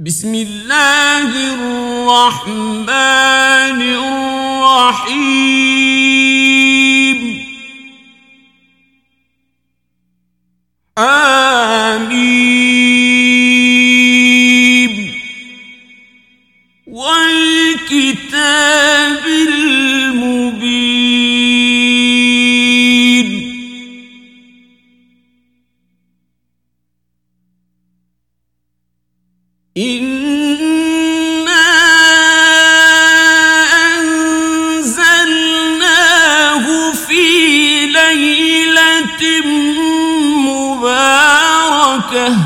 بسم الله الرحمن الرحيم. آه. مباركه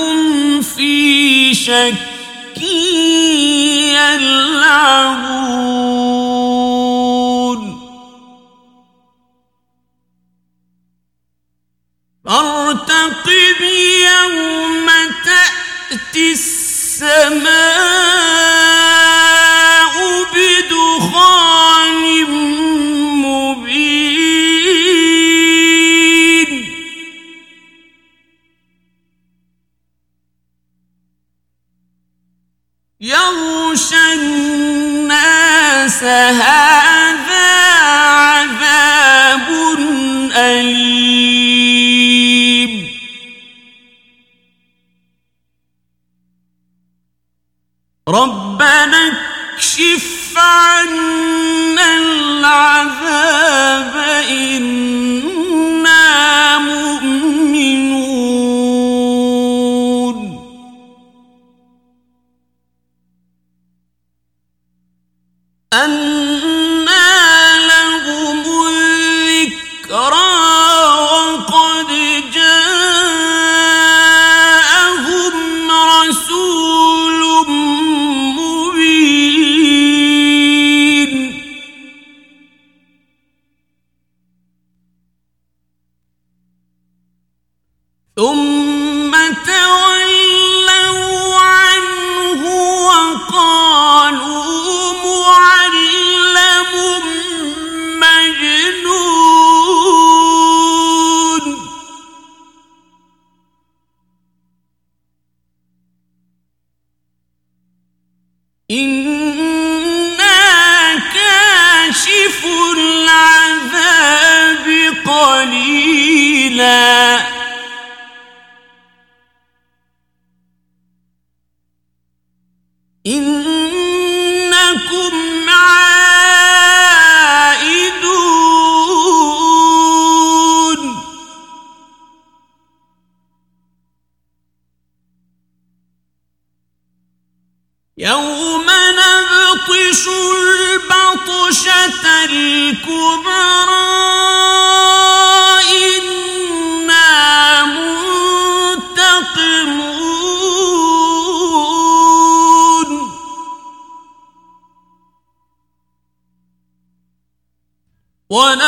هم في شك يلعبون. فارتقب يوم تأتي السماء. مسها عذاب أليم ربنا اكشف عنا العذاب إن أن قليلا. إنكم عائدون. يوم نبطش البطشة الكبرى. ولقد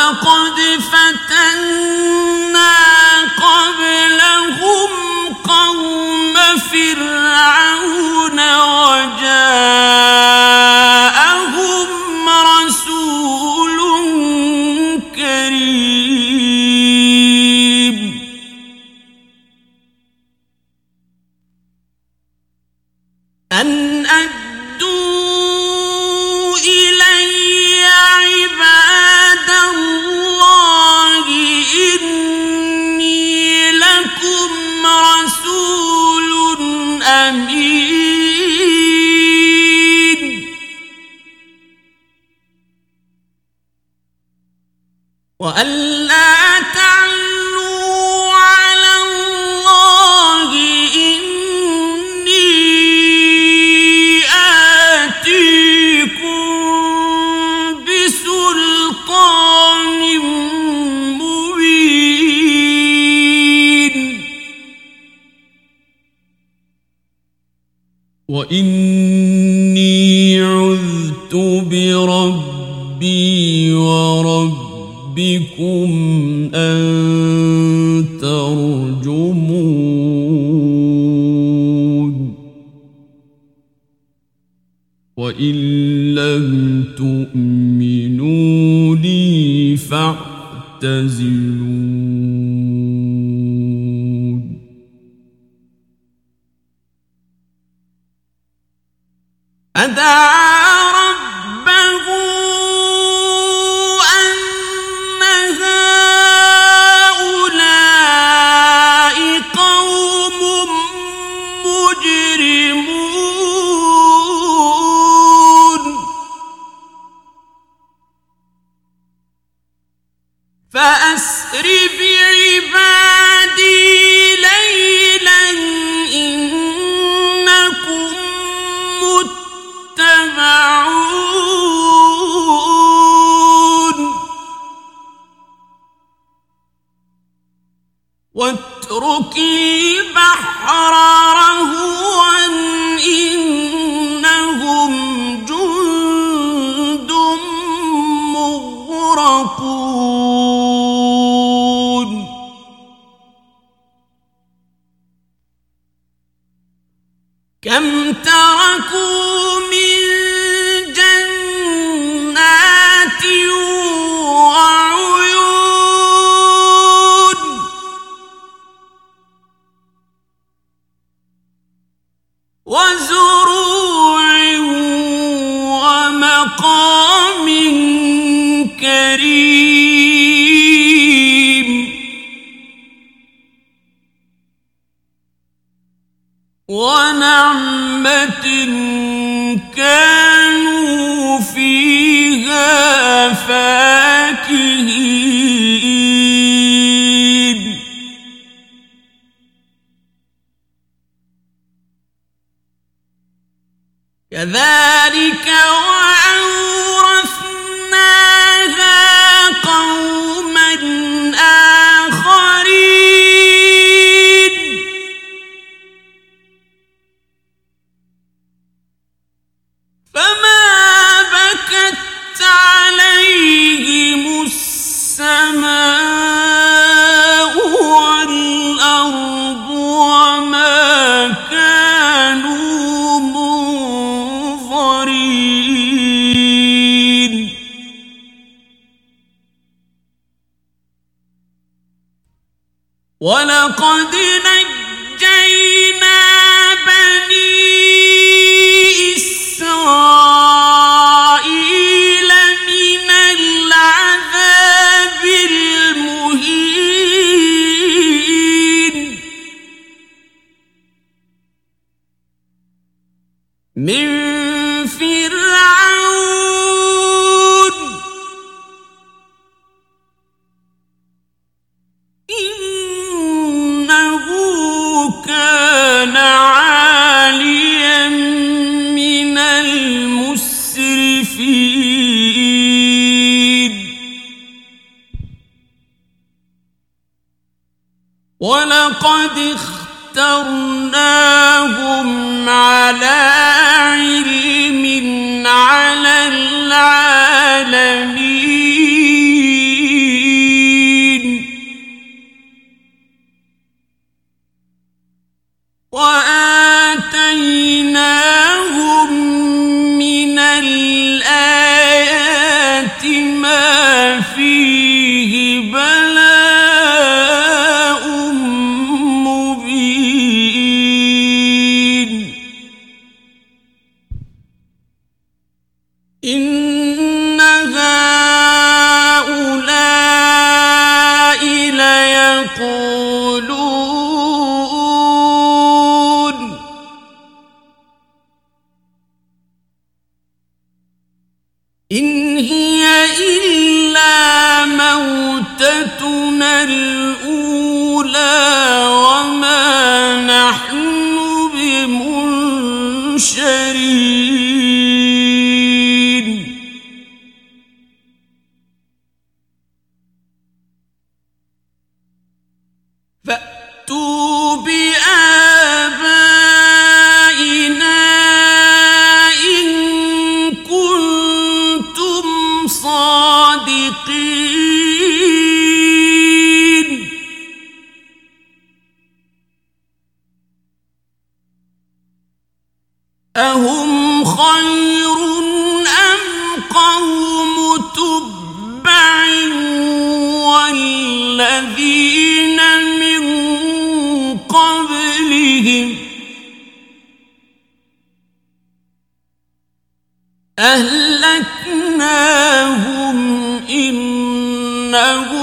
وإني عذت بربي وربي ربكم أن ترجمون وإن لم تؤمنوا لي فاعتزلون تركوا فاكهين كذلك وأورثناها ولقد نجينا بني إسرائيل من العذاب المهين. من إنه اخترناهم على علم على العالمين.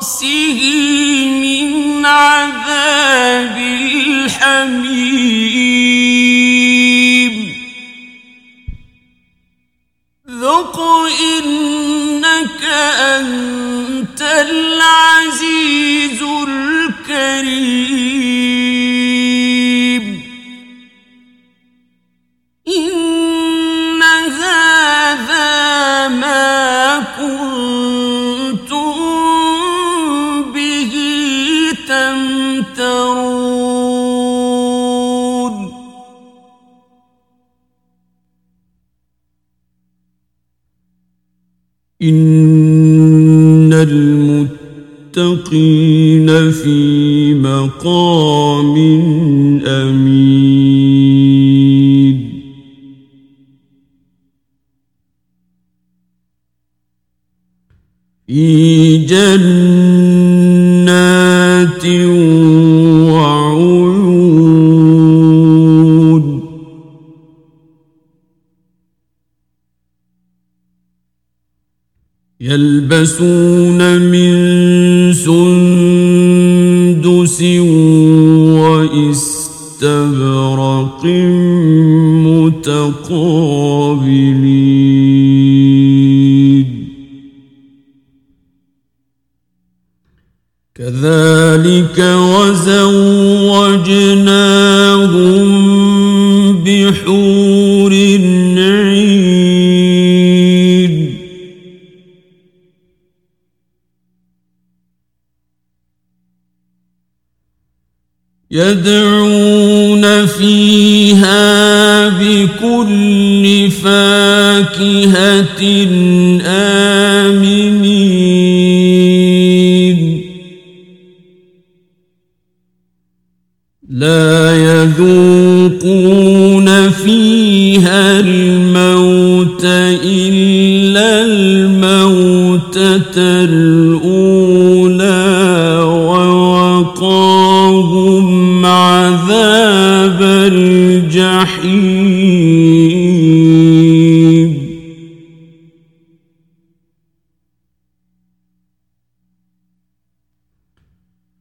رأسه من عذاب الحميم. حميم ذق إنك أنت العزيز الكريم. إن المتقين في مقام أمين. في جنات يلبسون من سندس واستبرق متقابلين. كذلك وزوجناهم يدعون فيها بكل فاكهة آمنين. لا يذوقون فيها الموت إلا الموتة الجحيم.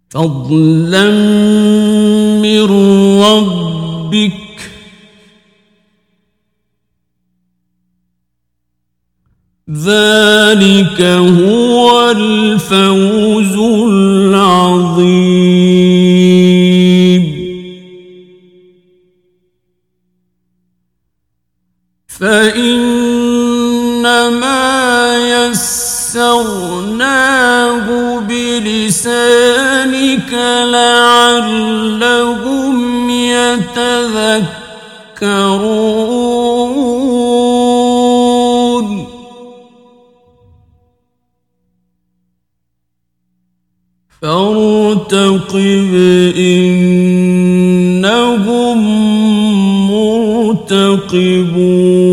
فضلا من ربك. ذلك هو الفوز. يسرناه بلسانك لعلهم يتذكرون. فارتقب إنهم مرتقبون.